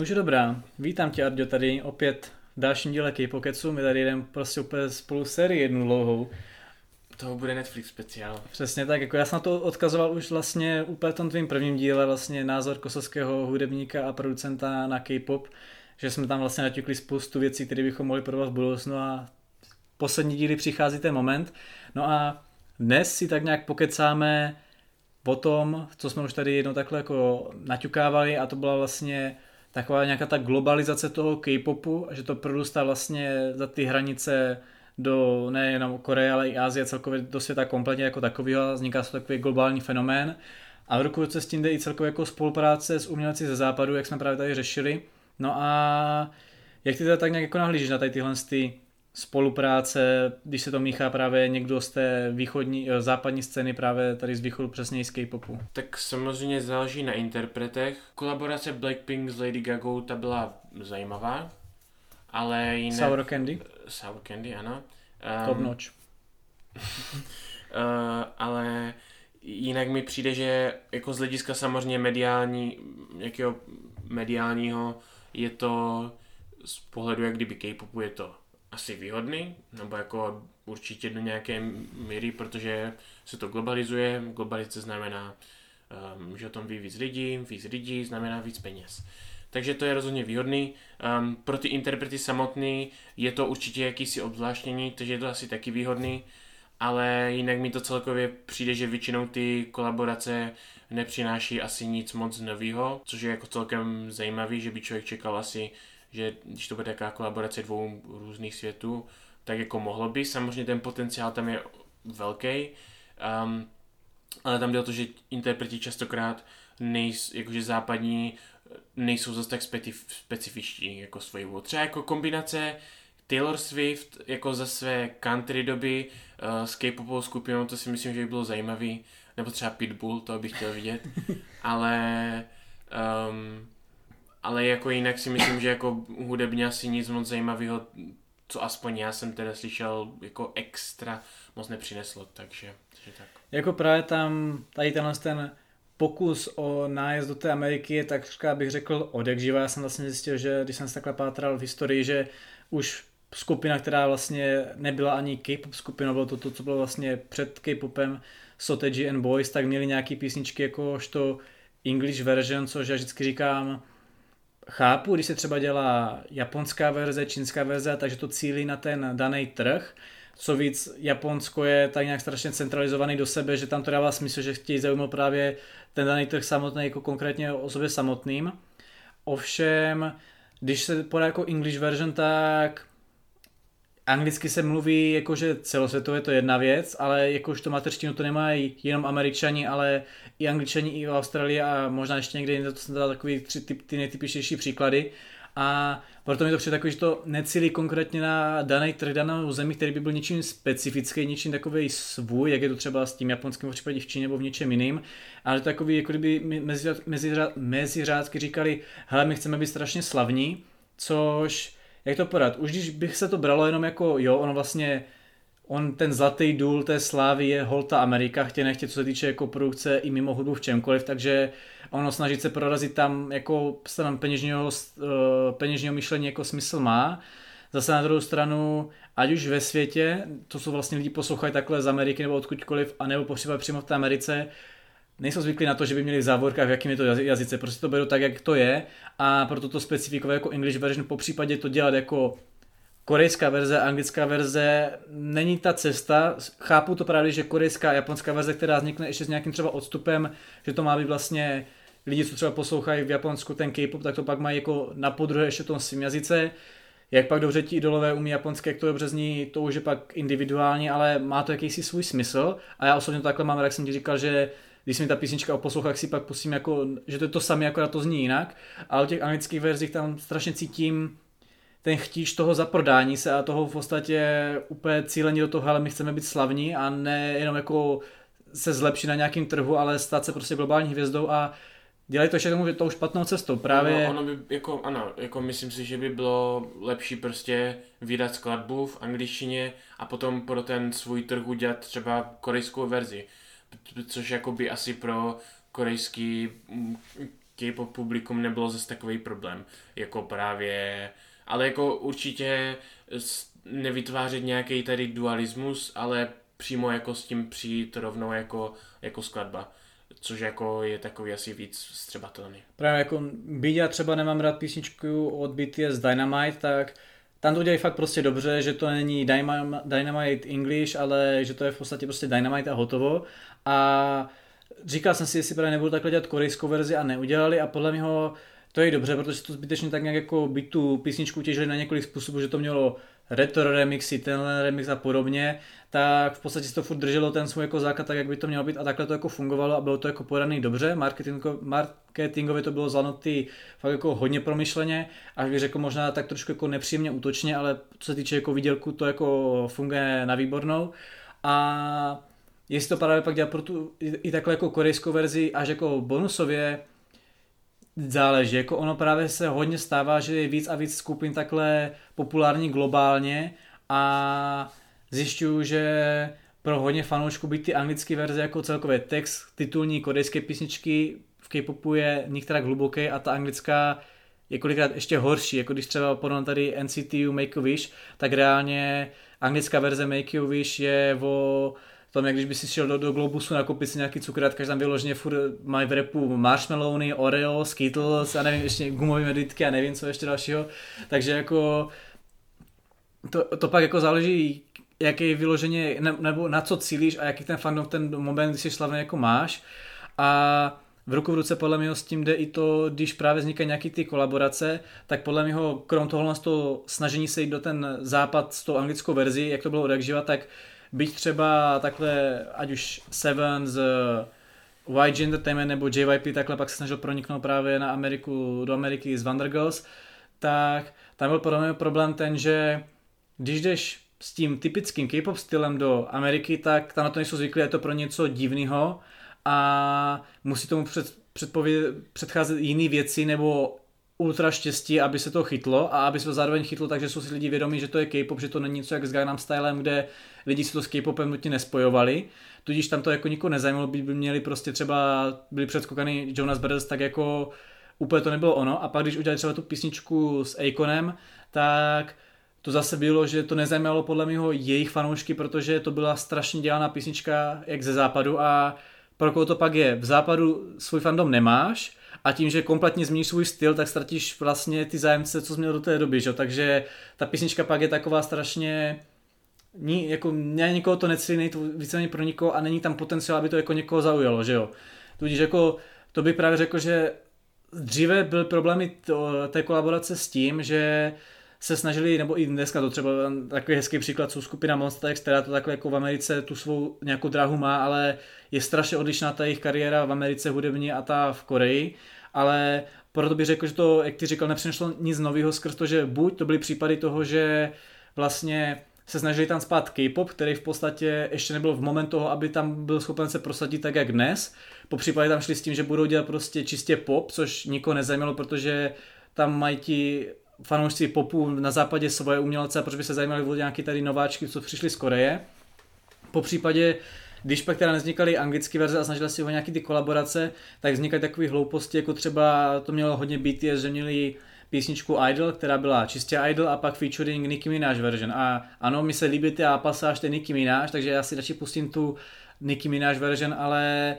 No už dobrá. Vítám tě, Ardio, tady opět v dalším díle K-Pocketsu. My tady jdeme prostě úplně spolu sérii jednu dlouhou. To bude Netflix speciál. Přesně tak, jako já jsem na to odkazoval už vlastně úplně v tom tvým prvním díle, vlastně názor kosovského hudebníka a producenta na K-pop, že jsme tam vlastně naťukli spoustu věcí, které bychom mohli prodat v budoucnu a poslední díly přichází ten moment. No a dnes si tak nějak pokecáme o tom, co jsme už tady jednou takhle jako naťukávali a to byla vlastně taková nějaká ta globalizace toho K-popu, že to prorůstá vlastně za ty hranice do nejenom Koreje, ale i Asie, celkově do světa kompletně jako takového vzniká se takový globální fenomén. A v ruku s tím jde i celkově jako spolupráce s umělci ze západu, jak jsme právě tady řešili. No a jak ty teda tak nějak jako nahlížíš na tady tyhle ty spolupráce, když se to míchá právě někdo z té východní, eh, západní scény právě tady z východu přesně z K-popu? Tak samozřejmě záleží na interpretech. Kolaborace Blackpink s Lady Gaga ta byla zajímavá, ale jinak... Sour Candy? Sour Candy, ano. Um, Top notch. uh, ale jinak mi přijde, že jako z hlediska samozřejmě mediální, jakého mediálního je to z pohledu jak kdyby K-popu je to asi výhodný, nebo jako určitě do nějaké míry, protože se to globalizuje. Globalizace znamená, um, že o tom ví víc lidí, víc lidí znamená víc peněz. Takže to je rozhodně výhodný. Um, pro ty interprety samotný je to určitě jakýsi obzvláštění, takže je to asi taky výhodný, ale jinak mi to celkově přijde, že většinou ty kolaborace nepřináší asi nic moc nového, což je jako celkem zajímavý, že by člověk čekal asi že když to bude taková kolaborace dvou různých světů, tak jako mohlo by. Samozřejmě ten potenciál tam je velký, um, ale tam jde o to, že interpreti častokrát nejs, jakože západní nejsou zase tak specif, specifičtí jako svoji Třeba jako kombinace Taylor Swift jako za své country doby uh, s K-popovou skupinou, to si myslím, že by bylo zajímavý. Nebo třeba Pitbull, to bych chtěl vidět. Ale um, ale jako jinak si myslím, že jako hudebně asi nic moc zajímavého, co aspoň já jsem teda slyšel, jako extra moc nepřineslo, takže, takže tak. Jako právě tam tady tenhle ten pokus o nájezd do té Ameriky je tak bych řekl odek živa. Já jsem vlastně zjistil, že když jsem se takhle pátral v historii, že už skupina, která vlastně nebyla ani K-pop skupinou, bylo to to, co bylo vlastně před K-popem, Soteji and Boys, tak měli nějaký písničky jakožto English version, což já vždycky říkám, chápu, když se třeba dělá japonská verze, čínská verze, takže to cílí na ten daný trh, co víc Japonsko je tak nějak strašně centralizovaný do sebe, že tam to dává smysl, že chtějí zaujmout právě ten daný trh samotný jako konkrétně o sobě samotným. Ovšem, když se podá jako English version, tak anglicky se mluví jakože celosvětově to je jedna věc, ale jakož to mateřštinu to nemají jenom američani, ale i angličani, i v Austrálii a možná ještě někde jinde, to jsem dal takový tři ty, ty nejtypičtější příklady. A proto mi to přijde takový, že to necílí konkrétně na daný trh, danou zemi, který by byl něčím specifický, něčím takový svůj, jak je to třeba s tím japonským v případě v Číně nebo v něčem jiným, ale takový, jako kdyby meziřádky mezi, mezi říkali, hele, my chceme být strašně slavní, což jak to podat, už když bych se to bralo jenom jako, jo, ono vlastně, on ten zlatý důl té slávy je holta Amerika, chtě nechtě, co se týče jako produkce i mimo hudbu v čemkoliv, takže ono snažit se prorazit tam jako stranou peněžního, uh, peněžního myšlení jako smysl má. Zase na druhou stranu, ať už ve světě, to jsou vlastně lidi poslouchají takhle z Ameriky nebo odkudkoliv, anebo potřeba přímo v té Americe, nejsou zvyklí na to, že by měli v závorkách, v jakým je to jazyce. Prostě to beru tak, jak to je a proto to specifikové jako English version, po případě to dělat jako korejská verze, anglická verze není ta cesta. Chápu to právě, že korejská a japonská verze, která vznikne ještě s nějakým třeba odstupem, že to má být vlastně lidi, co třeba poslouchají v Japonsku ten K-pop, tak to pak mají jako na podruhé ještě tom svým jazyce. Jak pak dobře ti idolové umí japonské, jak to dobře zní, to už je pak individuální, ale má to jakýsi svůj smysl. A já osobně to takhle mám, jak jsem ti říkal, že když se mi ta písnička oposlouchá, si pak pustím jako, že to je to samé, akorát to zní jinak. A o těch anglických verzích tam strašně cítím ten chtíč toho zaprodání se a toho v podstatě úplně cílení do toho, ale my chceme být slavní a ne jenom jako se zlepšit na nějakém trhu, ale stát se prostě globální hvězdou a dělají to ještě tomu tou špatnou cestou. Právě... No, ono by, jako, ano, jako myslím si, že by bylo lepší prostě vydat skladbu v angličtině a potom pro ten svůj trh udělat třeba korejskou verzi což jakoby asi pro korejský mm, K-pop publikum nebylo zase takový problém, jako právě, ale jako určitě nevytvářet nějaký tady dualismus, ale přímo jako s tím přijít rovnou jako, jako skladba což jako je takový asi víc střebatelný. Právě jako byť já třeba nemám rád písničku od BTS Dynamite, tak tam to dělají fakt prostě dobře, že to není Dynamite English, ale že to je v podstatě prostě Dynamite a hotovo. A říkal jsem si, jestli právě nebudu takhle dělat korejskou verzi a neudělali a podle něho to je dobře, protože to zbytečně tak nějak jako by tu písničku těžili na několik způsobů, že to mělo retro remixy, tenhle remix a podobně, tak v podstatě si to furt drželo ten svůj jako základ tak, jak by to mělo být a takhle to jako fungovalo a bylo to jako podaný dobře, Marketingo, marketingově to bylo zvládnutý fakt jako hodně promyšleně, až bych řekl možná tak trošku jako nepříjemně útočně, ale co se týče jako výdělku, to jako funguje na výbornou. A jestli to právě pak dělá pro tu i takhle jako korejskou verzi až jako bonusově, záleží. Jako ono právě se hodně stává, že je víc a víc skupin takhle populární globálně a zjišťuju, že pro hodně fanoušků být ty anglické verze jako celkově text titulní korejské písničky v K-popu je některá hluboký a ta anglická je kolikrát ještě horší, jako když třeba porovnám tady NCTU Make a Wish, tak reálně anglická verze Make a Wish je o tom, jak když by si šel do, do Globusu nakoupit si nějaký cukrátky, tam vyloženě furt mají v repu marshmallowny, Oreo, Skittles a nevím, ještě gumové meditky a nevím co ještě dalšího. Takže jako to, to pak jako záleží, jaký vyloženě, ne, nebo na co cílíš a jaký ten fandom ten moment, když jsi slavný jako máš. A v ruku v ruce podle mě s tím jde i to, když právě vznikají nějaký ty kolaborace, tak podle mě krom toho, toho snažení se jít do ten západ s tou anglickou verzi, jak to bylo od tak Byť třeba takhle, ať už Seven z YG Entertainment nebo JYP takhle pak se snažil proniknout právě na Ameriku, do Ameriky z Girls, tak tam byl pro mě problém ten, že když jdeš s tím typickým K-pop stylem do Ameriky, tak tam na to nejsou zvyklí, je to pro něco divného a musí tomu před, předcházet jiné věci nebo ultra štěstí, aby se to chytlo a aby se to zároveň chytlo, takže jsou si lidi vědomí, že to je K-pop, že to není něco jak s Gangnam Stylem, kde lidi si to s K-popem nutně nespojovali. Tudíž tam to jako nikoho nezajímalo, by, měli prostě třeba, byli předskokaný Jonas Brothers, tak jako úplně to nebylo ono. A pak když udělali třeba tu písničku s Akonem, tak to zase bylo, že to nezajímalo podle mého jejich fanoušky, protože to byla strašně dělaná písnička jak ze západu a pro koho to pak je. V západu svůj fandom nemáš, a tím, že kompletně změníš svůj styl, tak ztratíš vlastně ty zájemce, co jsi měl do té doby, že? takže ta písnička pak je taková strašně ní, jako mě nikoho to necílí, není to víceméně pro nikoho a není tam potenciál, aby to jako někoho zaujalo, že jo. Tudíž jako to bych právě řekl, že dříve byly problémy té kolaborace s tím, že se snažili, nebo i dneska to třeba takový hezký příklad jsou skupina Monster která to takhle jako v Americe tu svou nějakou dráhu má, ale je strašně odlišná ta jejich kariéra v Americe hudební a ta v Koreji, ale proto bych řekl, že to, jak ty říkal, nepřineslo nic nového skrz to, že buď to byly případy toho, že vlastně se snažili tam spát K-pop, který v podstatě ještě nebyl v moment toho, aby tam byl schopen se prosadit tak, jak dnes. Po případě tam šli s tím, že budou dělat prostě čistě pop, což nikoho nezajímalo, protože tam mají ti fanoušci popu na západě svoje umělce, proč by se zajímali o nějaký tady nováčky, co přišli z Koreje. Po případě když pak teda nevznikaly anglické verze a snažili si o nějaký ty kolaborace, tak vznikaly takové hlouposti, jako třeba to mělo hodně být, že měli písničku Idol, která byla čistě Idol a pak featuring Nicki Minaj version. A ano, mi se líbí ty a pasáž ten Nicki Minaj, takže já si radši pustím tu Nicki Minaj version, ale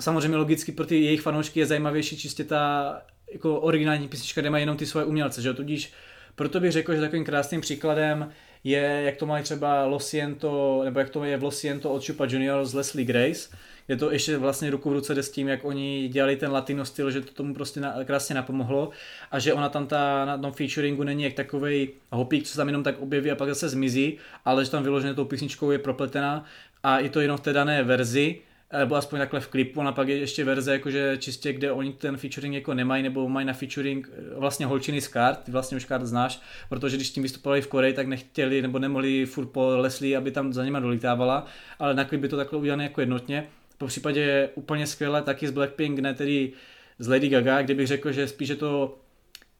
samozřejmě logicky pro ty jejich fanoušky je zajímavější čistě ta jako originální písnička, kde mají jenom ty svoje umělce, že tudíž proto bych řekl, že takovým krásným příkladem je, jak to mají třeba Losiento, nebo jak to je v Losiento od Chupa Junior z Leslie Grace, kde to ještě vlastně ruku v ruce jde s tím, jak oni dělali ten latino styl, že to tomu prostě na, krásně napomohlo a že ona tam ta, na tom featuringu není jak takový hopík, co se tam jenom tak objeví a pak zase zmizí, ale že tam vyloženě tou písničkou je propletená a je to jenom v té dané verzi, nebo aspoň takhle v klipu, a pak je ještě verze jakože čistě, kde oni ten featuring jako nemají, nebo mají na featuring eh, vlastně holčiny z kart, ty vlastně už kart znáš, protože když tím vystupovali v Koreji, tak nechtěli nebo nemohli furt po Leslie, aby tam za nima dolítávala, ale na klip by to takhle udělané jako jednotně. Po případě úplně skvěle taky z Blackpink, ne tedy z Lady Gaga, kde bych řekl, že spíše to,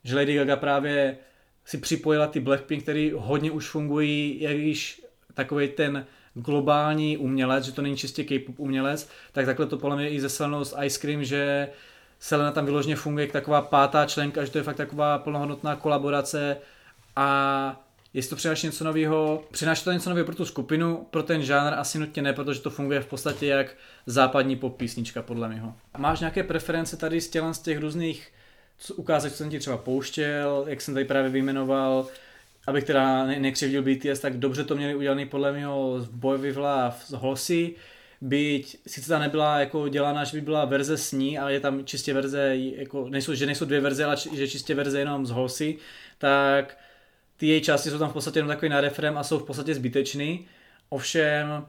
že Lady Gaga právě si připojila ty Blackpink, který hodně už fungují, jak když takový ten globální umělec, že to není čistě K-pop umělec, tak takhle to podle mě i ze s Ice Cream, že Selena tam vyloženě funguje jako taková pátá členka, že to je fakt taková plnohodnotná kolaborace a jestli to přináší něco nového, přináší to něco nového pro tu skupinu, pro ten žánr asi nutně ne, protože to funguje v podstatě jak západní pop písnička podle něho. Máš nějaké preference tady z z těch různých ukázek, co jsem ti třeba pouštěl, jak jsem tady právě vyjmenoval, abych teda ne- nekřivdil BTS, tak dobře to měli udělaný podle něho v Boy With Love z Holsey, byť sice ta nebyla jako dělaná, že by byla verze s ní, ale je tam čistě verze, jako nejsou, že nejsou dvě verze, ale že čistě verze jenom z Holsey, tak ty její části jsou tam v podstatě jenom takový na refrém a jsou v podstatě zbytečný. Ovšem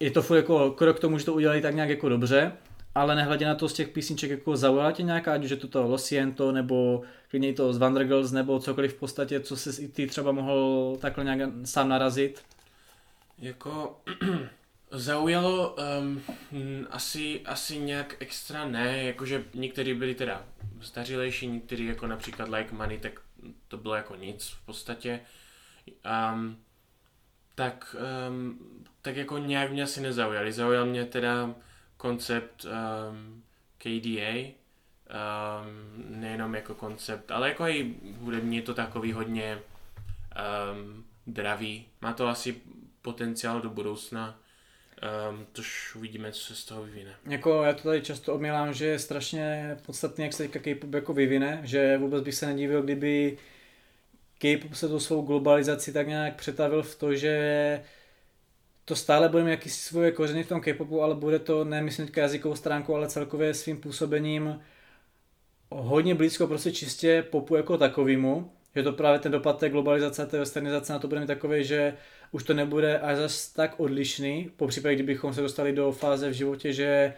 je to furt jako krok k tomu, že to udělali tak nějak jako dobře, ale nehledě na to z těch písniček jako zaujala tě nějaká, ať už je to to Losiento, nebo klidně to z Wonder Girls, nebo cokoliv v podstatě, co se i ty třeba mohl takhle nějak sám narazit? Jako zaujalo um, asi, asi nějak extra ne, jakože některý byli teda stařilejší, některý jako například Like Money, tak to bylo jako nic v podstatě. Um, tak, um, tak jako nějak mě asi nezaujali. Zaujal mě teda koncept um, KDA, um, nejenom jako koncept, ale jako i hudební je to takový hodně um, dravý. Má to asi potenciál do budoucna, um, tož uvidíme, co se z toho vyvine. Jako já to tady často omílám, že je strašně podstatný, jak se teďka K-pop jako vyvine, že vůbec bych se nedivil, kdyby K-pop se tu svou globalizaci tak nějak přetavil v to, že to stále bude mít jakýsi svoje kořeny v tom K-popu, ale bude to nemyslím teďka jazykovou stránkou, ale celkově svým působením hodně blízko prostě čistě popu jako takovýmu, že to právě ten dopad té globalizace, té westernizace na to bude mít takový, že už to nebude až zase tak odlišný, po případě, kdybychom se dostali do fáze v životě, že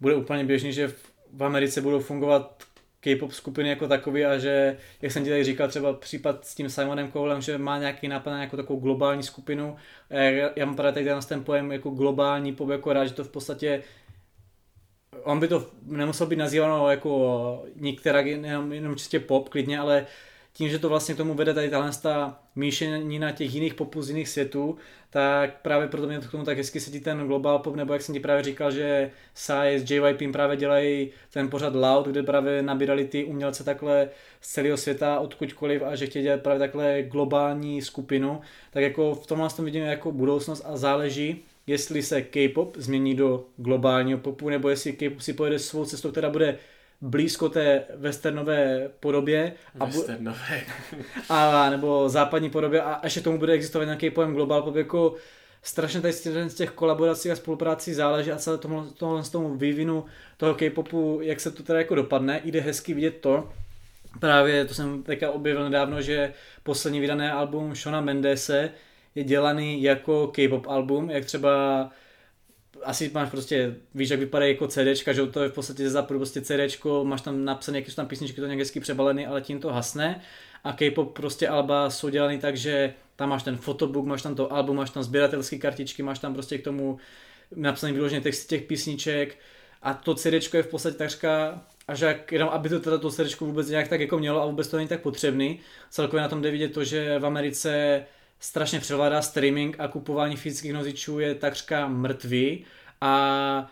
bude úplně běžný, že v Americe budou fungovat K-pop skupiny jako takový a že, jak jsem ti tady říkal, třeba případ s tím Simonem Cowlem, že má nějaký nápad na nějakou takovou globální skupinu. Já, já mám právě tady ten pojem jako globální pop jako rád, že to v podstatě on by to nemusel být nazýváno jako některá, jenom, jenom čistě pop klidně, ale tím, že to vlastně k tomu vede tady tahle ta míšenina těch jiných popů z jiných světů, tak právě proto mě to k tomu tak hezky sedí ten global pop, nebo jak jsem ti právě říkal, že Sai s JYP právě dělají ten pořad Loud, kde právě nabírali ty umělce takhle z celého světa, odkudkoliv a že chtějí dělat právě takhle globální skupinu, tak jako v tomhle tom vidím jako budoucnost a záleží, jestli se K-pop změní do globálního popu, nebo jestli K-pop si pojede svou cestou, která bude blízko té westernové podobě. A westernové. a, nebo západní podobě a ještě tomu bude existovat nějaký pojem global pop, jako strašně tady z těch kolaborací a spoluprácí záleží a celé tomu, tohle z tomu vývinu toho K-popu, jak se to teda jako dopadne, jde hezky vidět to, právě to jsem teďka objevil nedávno, že poslední vydané album Shona Mendese je dělaný jako K-pop album, jak třeba asi máš prostě, víš, jak vypadá jako CDčka, že to je v podstatě za prostě CDčko, máš tam napsané, jaké jsou tam písničky, to nějak přebalený, ale tím to hasne. A K-pop prostě alba jsou dělaný tak, že tam máš ten fotobook, máš tam to album, máš tam sběratelské kartičky, máš tam prostě k tomu napsaný vyložený texty těch písniček a to CDčko je v podstatě takřka až jak, jenom aby to teda to CDčko vůbec nějak tak jako mělo a vůbec to není tak potřebný. Celkově na tom jde vidět to, že v Americe strašně převládá streaming a kupování fyzických nosičů je takřka mrtvý. A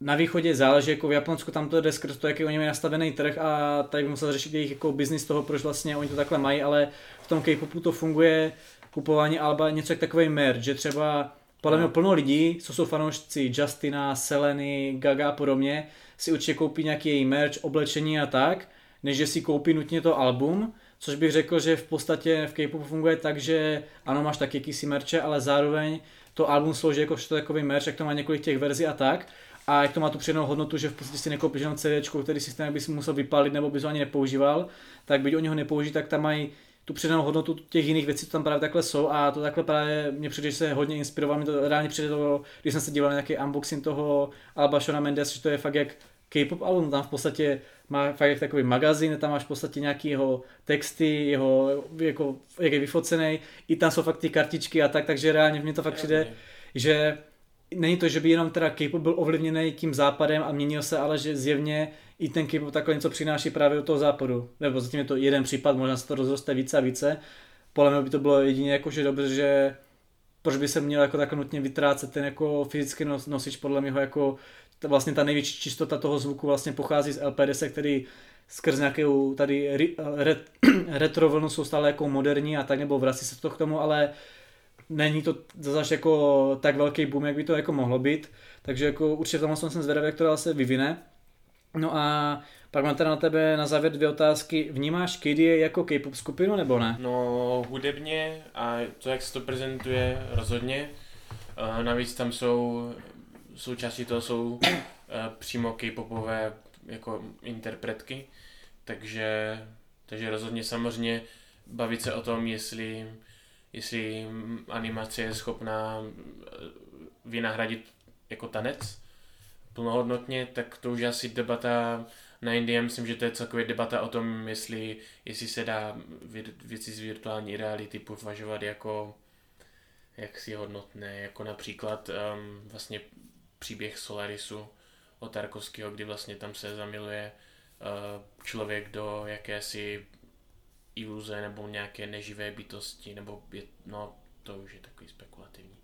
na východě záleží, jako v Japonsku tam to jde skrz to, jaký oni mají nastavený trh a tady by musel řešit jejich jako biznis toho, proč vlastně oni to takhle mají, ale v tom K-popu to funguje kupování alba něco jak takový merch, že třeba podle mě plno lidí, co jsou fanoušci Justina, Seleny, Gaga a podobně, si určitě koupí nějaký její merch, oblečení a tak, než že si koupí nutně to album, což bych řekl, že v podstatě v K-popu funguje tak, že ano, máš taky jakýsi merče, ale zároveň to album slouží jako takový merch, jak to má několik těch verzí a tak. A jak to má tu přidanou hodnotu, že v podstatě si nekoupíš jenom CD, který systém by si musel vypalit nebo bys ho ani nepoužíval, tak byť oni ho nepoužijí, tak tam mají tu přidanou hodnotu těch jiných věcí, co tam právě takhle jsou a to takhle právě mě přijde, že se hodně inspiroval, mi to reálně přijde když jsem se díval na nějaký unboxing toho Alba Shona Mendes, že to je fakt jak K-pop album, tam v podstatě má fakt jak takový magazín, tam máš v podstatě nějaký jeho texty, jeho, jako, jak je vyfocený, i tam jsou fakt ty kartičky a tak, takže reálně mě to fakt přijde, že není to, že by jenom teda K-pop byl ovlivněný tím západem a měnil se, ale že zjevně i ten K-pop takhle něco přináší právě od toho západu. Nebo zatím je to jeden případ, možná se to rozroste více a více. Podle mě by to bylo jedině jako, že dobře, že proč by se měl jako takhle nutně vytrácet ten jako fyzický nosič podle mě jako vlastně ta největší čistota toho zvuku vlastně pochází z LP10, který skrz nějakou tady ret, retro vlnu jsou stále jako moderní a tak, nebo vrací se to k tomu, ale není to zase jako tak velký boom, jak by to jako mohlo být. Takže jako určitě tam jsem zvědavý, jak to se vyvine. No a pak mám teda na tebe na závěr dvě otázky. Vnímáš KDA jako K-pop skupinu nebo ne? No hudebně a to, jak se to prezentuje, rozhodně. Uh, navíc tam jsou, součástí toho jsou uh, přímo K-popové jako interpretky, takže, takže rozhodně samozřejmě bavit se o tom, jestli, jestli animace je schopná eh, vynahradit jako tanec plnohodnotně, tak to už asi debata na Indii. Myslím, že to je celkově debata o tom, jestli, jestli se dá věci z virtuální reality považovat jako jaksi hodnotné, jako například um, vlastně příběh Solarisu od Tarkovského, kdy vlastně tam se zamiluje uh, člověk do jakési iluze nebo nějaké neživé bytosti, nebo je, no to už je takový spekulativní.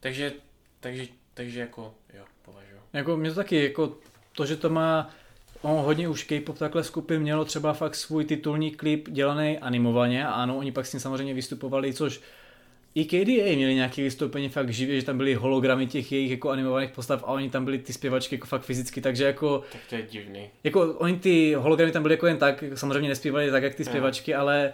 Takže, takže, takže jako jo, považuji. Jako mě to taky, jako to, že to má on hodně už K-pop takhle skupin mělo třeba fakt svůj titulní klip dělaný animovaně a ano, oni pak s tím samozřejmě vystupovali, což i KDA měli nějaké vystoupení fakt živě, že tam byly hologramy těch jejich jako animovaných postav a oni tam byli ty zpěvačky jako fakt fyzicky, takže jako... Tak to je divný. Jako oni ty hologramy tam byly jako jen tak, samozřejmě nespívali tak, jak ty zpěvačky, no. ale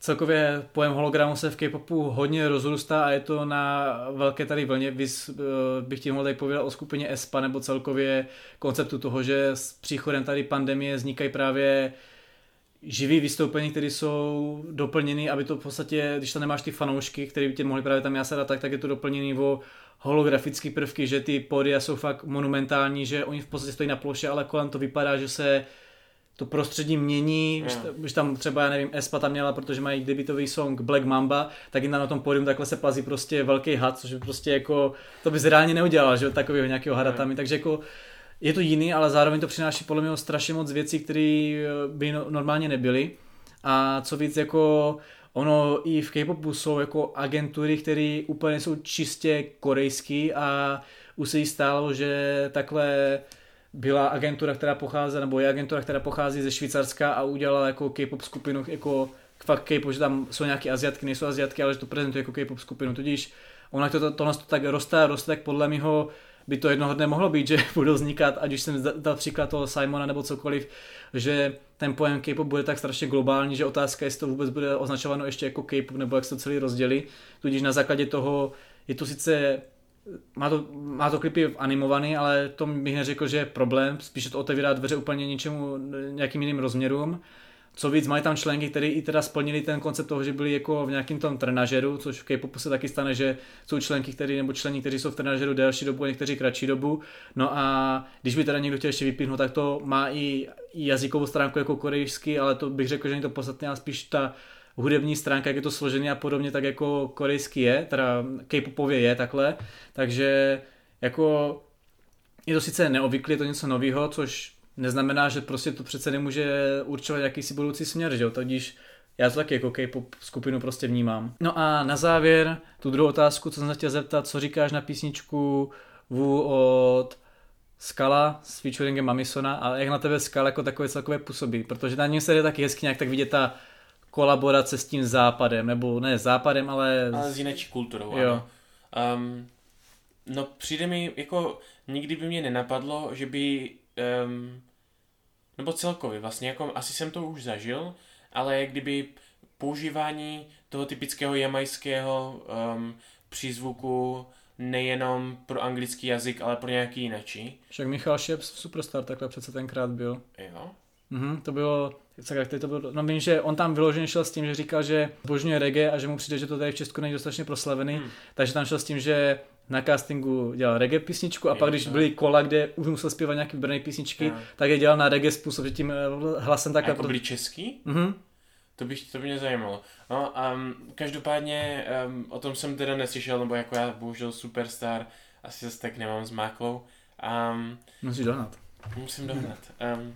celkově pojem hologramu se v K-popu hodně rozrůstá a je to na velké tady vlně. Vys, eh, bych ti mohl tady povědět o skupině ESPA nebo celkově konceptu toho, že s příchodem tady pandemie vznikají právě živý vystoupení, které jsou doplněny, aby to v podstatě, když tam nemáš ty fanoušky, které by tě mohli právě tam jáset, tak, tak je to doplněný o holografické prvky, že ty pódia jsou fakt monumentální, že oni v podstatě stojí na ploše, ale kolem to vypadá, že se to prostředí mění, už tam třeba, já nevím, Espa tam měla, protože mají debitový song Black Mamba, tak jim tam na tom pódium takhle se plazí prostě velký had, což by prostě jako, to bys reálně neudělal, že takového nějakého hada tam, takže jako je to jiný, ale zároveň to přináší podle mě strašně moc věcí, které eh, by no, normálně nebyly. A co víc, jako ono i v K-popu jsou jako agentury, které úplně jsou čistě korejský a už se jí stálo, že takhle byla agentura, která pochází, nebo je agentura, která pochází ze Švýcarska a udělala jako K-pop skupinu, jako fakt K-pop, že tam jsou nějaké Aziatky, nejsou Aziatky, ale že to prezentuje jako K-pop skupinu, tudíž ona to, to, to, to tak roste roste, tak podle mého by to jednoho dne mohlo být, že budou vznikat, ať už jsem dal příklad toho Simona nebo cokoliv, že ten pojem K-pop bude tak strašně globální, že otázka je, jestli to vůbec bude označováno ještě jako K-pop nebo jak se to celý rozdělí. Tudíž na základě toho je to sice má to, má to klipy animovaný, ale to bych neřekl, že je problém, spíše to otevírá dveře úplně něčemu, nějakým jiným rozměrům. Co víc, mají tam členky, které i teda splnili ten koncept toho, že byli jako v nějakém tom trenažeru, což v K-popu se taky stane, že jsou členky, který, nebo členi, kteří jsou v trenažeru delší dobu a někteří kratší dobu. No a když by teda někdo chtěl ještě vypíchnout, tak to má i, jazykovou stránku jako korejský, ale to bych řekl, že není to podstatné, ale spíš ta hudební stránka, jak je to složený a podobně, tak jako korejský je, teda K-popově je takhle, takže jako je to sice neobvyklé, je to něco nového, což neznamená, že prostě to přece nemůže určovat jakýsi budoucí směr, že jo, tudíž já to taky jako K-pop skupinu prostě vnímám. No a na závěr tu druhou otázku, co jsem se chtěl zeptat, co říkáš na písničku Wu od Skala s featuringem Mamisona a jak na tebe Skala jako takové celkové působí, protože na něm se jde taky hezky nějak tak vidět ta kolaborace s tím západem, nebo ne západem, ale... Ale s jinou kulturou, jo. ano. Um, no přijde mi, jako nikdy by mě nenapadlo, že by, um, nebo celkově vlastně, jako asi jsem to už zažil, ale kdyby používání toho typického jamajského um, přízvuku nejenom pro anglický jazyk, ale pro nějaký jinačí. Však Michal Šep Superstar takhle přece tenkrát byl. Jo. Mhm, to bylo, jak to bylo, no vím, že on tam vyloženě šel s tím, že říkal, že božňuje reggae a že mu přijde, že to tady v Česku není dostatečně proslavený, hmm. takže tam šel s tím, že na castingu dělal reggae písničku a je, pak když byly kola, kde už musel zpívat nějaký brné písničky, no. tak je dělal na reggae způsob, že tím eh, hlasem takhle. A jako byli český? Mhm. To by, to by mě zajímalo. No, um, každopádně um, o tom jsem teda neslyšel, nebo jako já bohužel Superstar asi zase tak nemám s máklou. Um, Musíš dohnat. Musím dohnat. Um,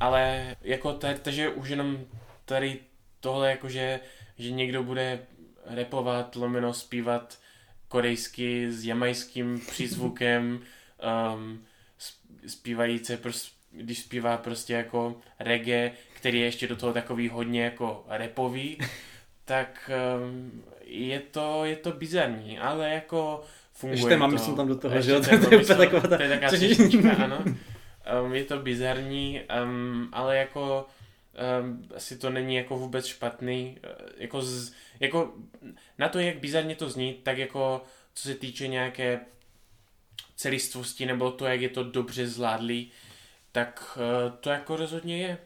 ale jako to, takže už jenom tady tohle jakože, že někdo bude repovat, lomeno zpívat korejsky s jamajským přízvukem, um, prostě když zpívá prostě jako reggae, který je ještě do toho takový hodně jako repový, tak um, je to, je to bizarní, ale jako funguje Ještě to. mám tam do toho, že jo? To je Mamison, taková ta... to je taková ano. Um, je to bizarní, um, ale jako um, asi to není jako vůbec špatný. Uh, jako, z, jako na to, jak bizarně to zní, tak jako co se týče nějaké celistvosti nebo to, jak je to dobře zvládlý, tak uh, to jako rozhodně je.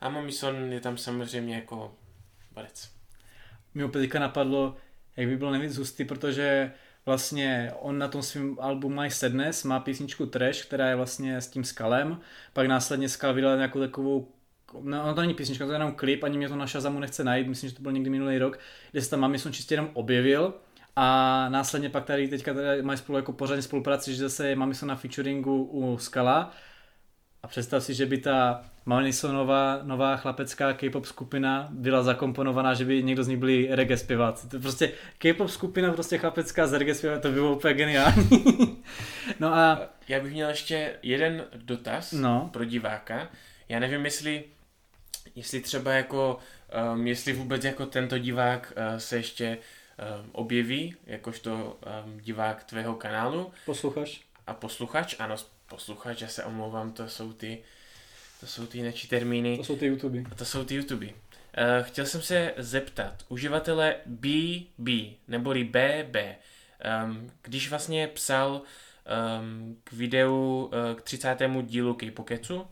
A Mamison je tam samozřejmě jako barec. mi opět napadlo, jak by bylo nejvíc hustý, protože vlastně on na tom svém albu My Sadness má písničku Trash, která je vlastně s tím Skalem, pak následně Skal vydal nějakou takovou No, ono to není písnička, to je jenom klip, ani mě to na Shazamu nechce najít, myslím, že to byl někdy minulý rok, kde se tam Mamison čistě jenom objevil a následně pak tady teďka tady mají spolu jako pořádně spolupráci, že zase je Mamison na featuringu u Skala a představ si, že by ta Mamisonová nová chlapecká K-pop skupina byla zakomponovaná, že by někdo z nich byli reggae zpěváci. To prostě K-pop skupina, prostě chlapecká z reggae zpěváci, to by bylo úplně geniální. no a Já bych měl ještě jeden dotaz No. pro diváka. Já nevím, jestli, jestli třeba jako, um, jestli vůbec jako tento divák uh, se ještě um, objeví, jakožto um, divák tvého kanálu posluchač? a posluchač, ano, posluchač, já se omlouvám, to jsou ty, to jsou ty nečí termíny. To jsou ty YouTube. A to jsou ty YouTube. Uh, chtěl jsem se zeptat, uživatele BB, neboli BB, um, když vlastně psal um, k videu uh, k 30. dílu K-Pokecu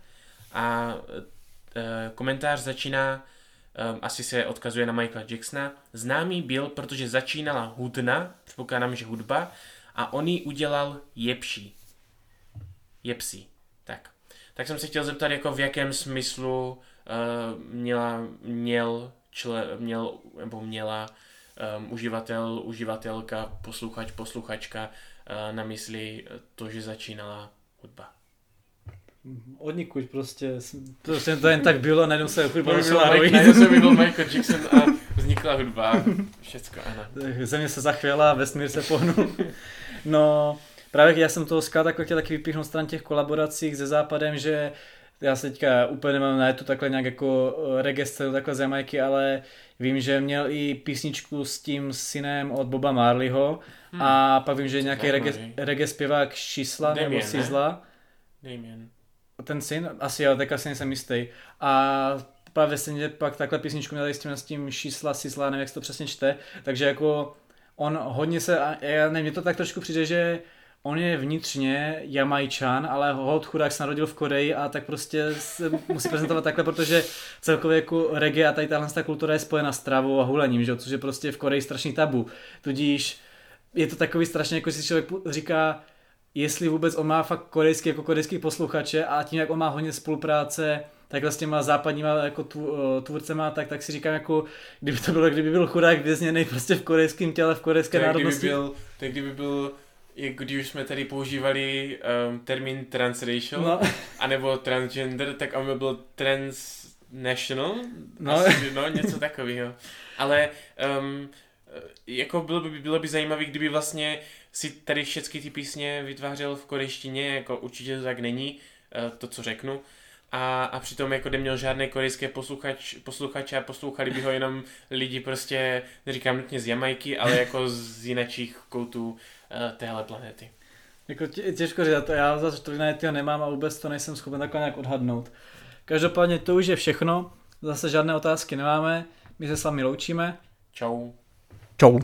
a komentář začíná, asi se odkazuje na Michaela Jacksona, známý byl, protože začínala hudna, předpokládám, že hudba, a on ji udělal jepší. Jepsí. Tak. Tak jsem se chtěl zeptat, jako v jakém smyslu uh, měla, měl, čle, měl, nebo měla um, uživatel, uživatelka, posluchač, posluchačka uh, na mysli to, že začínala hudba. Od nikud prostě, prostě to jen tak bylo, najednou se hudba Najednou začala rojit. se byl Michael Jackson a vznikla hudba. Všecko, ano. Země se zachvěla, vesmír se pohnul. No, právě já jsem toho Ska takhle chtěl taky vypíchnout stran těch kolaboracích se západem, že já se teďka úplně nemám na to takhle nějak jako eh, reggae stylu, takhle z Jamaiky, ale vím, že měl i písničku s tím synem od Boba Marleyho hmm. a pak vím, že nějaký reggae, reggae zpěvák Šisla nebo Damien, ne? Sizla. Damien. Ten syn? Asi jo, tak asi nejsem jistý. A právě stejně pak takhle písničku měl s tím, s tím Šisla, Sizla, nevím, jak se to přesně čte. Takže jako on hodně se, já nevím, mně to tak trošku přijde, že on je vnitřně Jamajčan, ale hod chudák se narodil v Koreji a tak prostě se musí prezentovat takhle, protože celkově jako reggae a tady tahle ta kultura je spojena s trávou a hulením, že? což je prostě v Koreji strašný tabu. Tudíž je to takový strašně, jako si člověk říká, jestli vůbec on má fakt korejský jako korejský posluchače a tím, jak on má hodně spolupráce takhle s těma západníma jako tu, eh, tvůrcema, tak, tak si říkám jako, kdyby to bylo, kdyby byl chudák vězněný prostě v korejském těle, v korejské To je, kdyby národnosti. byl, je, kdyby byl jak když už jsme tady používali um, termín transracial, No, anebo transgender, tak on by byl transnational, No. asi, no něco takového. Ale um, jako bylo by, bylo by zajímavé, kdyby vlastně si tady všechny ty písně vytvářel v korejštině, jako určitě to tak není, eh, to, co řeknu. A, a přitom jako neměl žádné korejské posluchač, posluchače a poslouchali by ho jenom lidi prostě, neříkám nutně z Jamajky, ale jako z jinečích koutů uh, téhle planety. jako tě, těžko říct, to já zase to to nemám a vůbec to nejsem schopen takhle nějak odhadnout. Každopádně to už je všechno, zase žádné otázky nemáme, my se s vámi loučíme. Čau. Čau.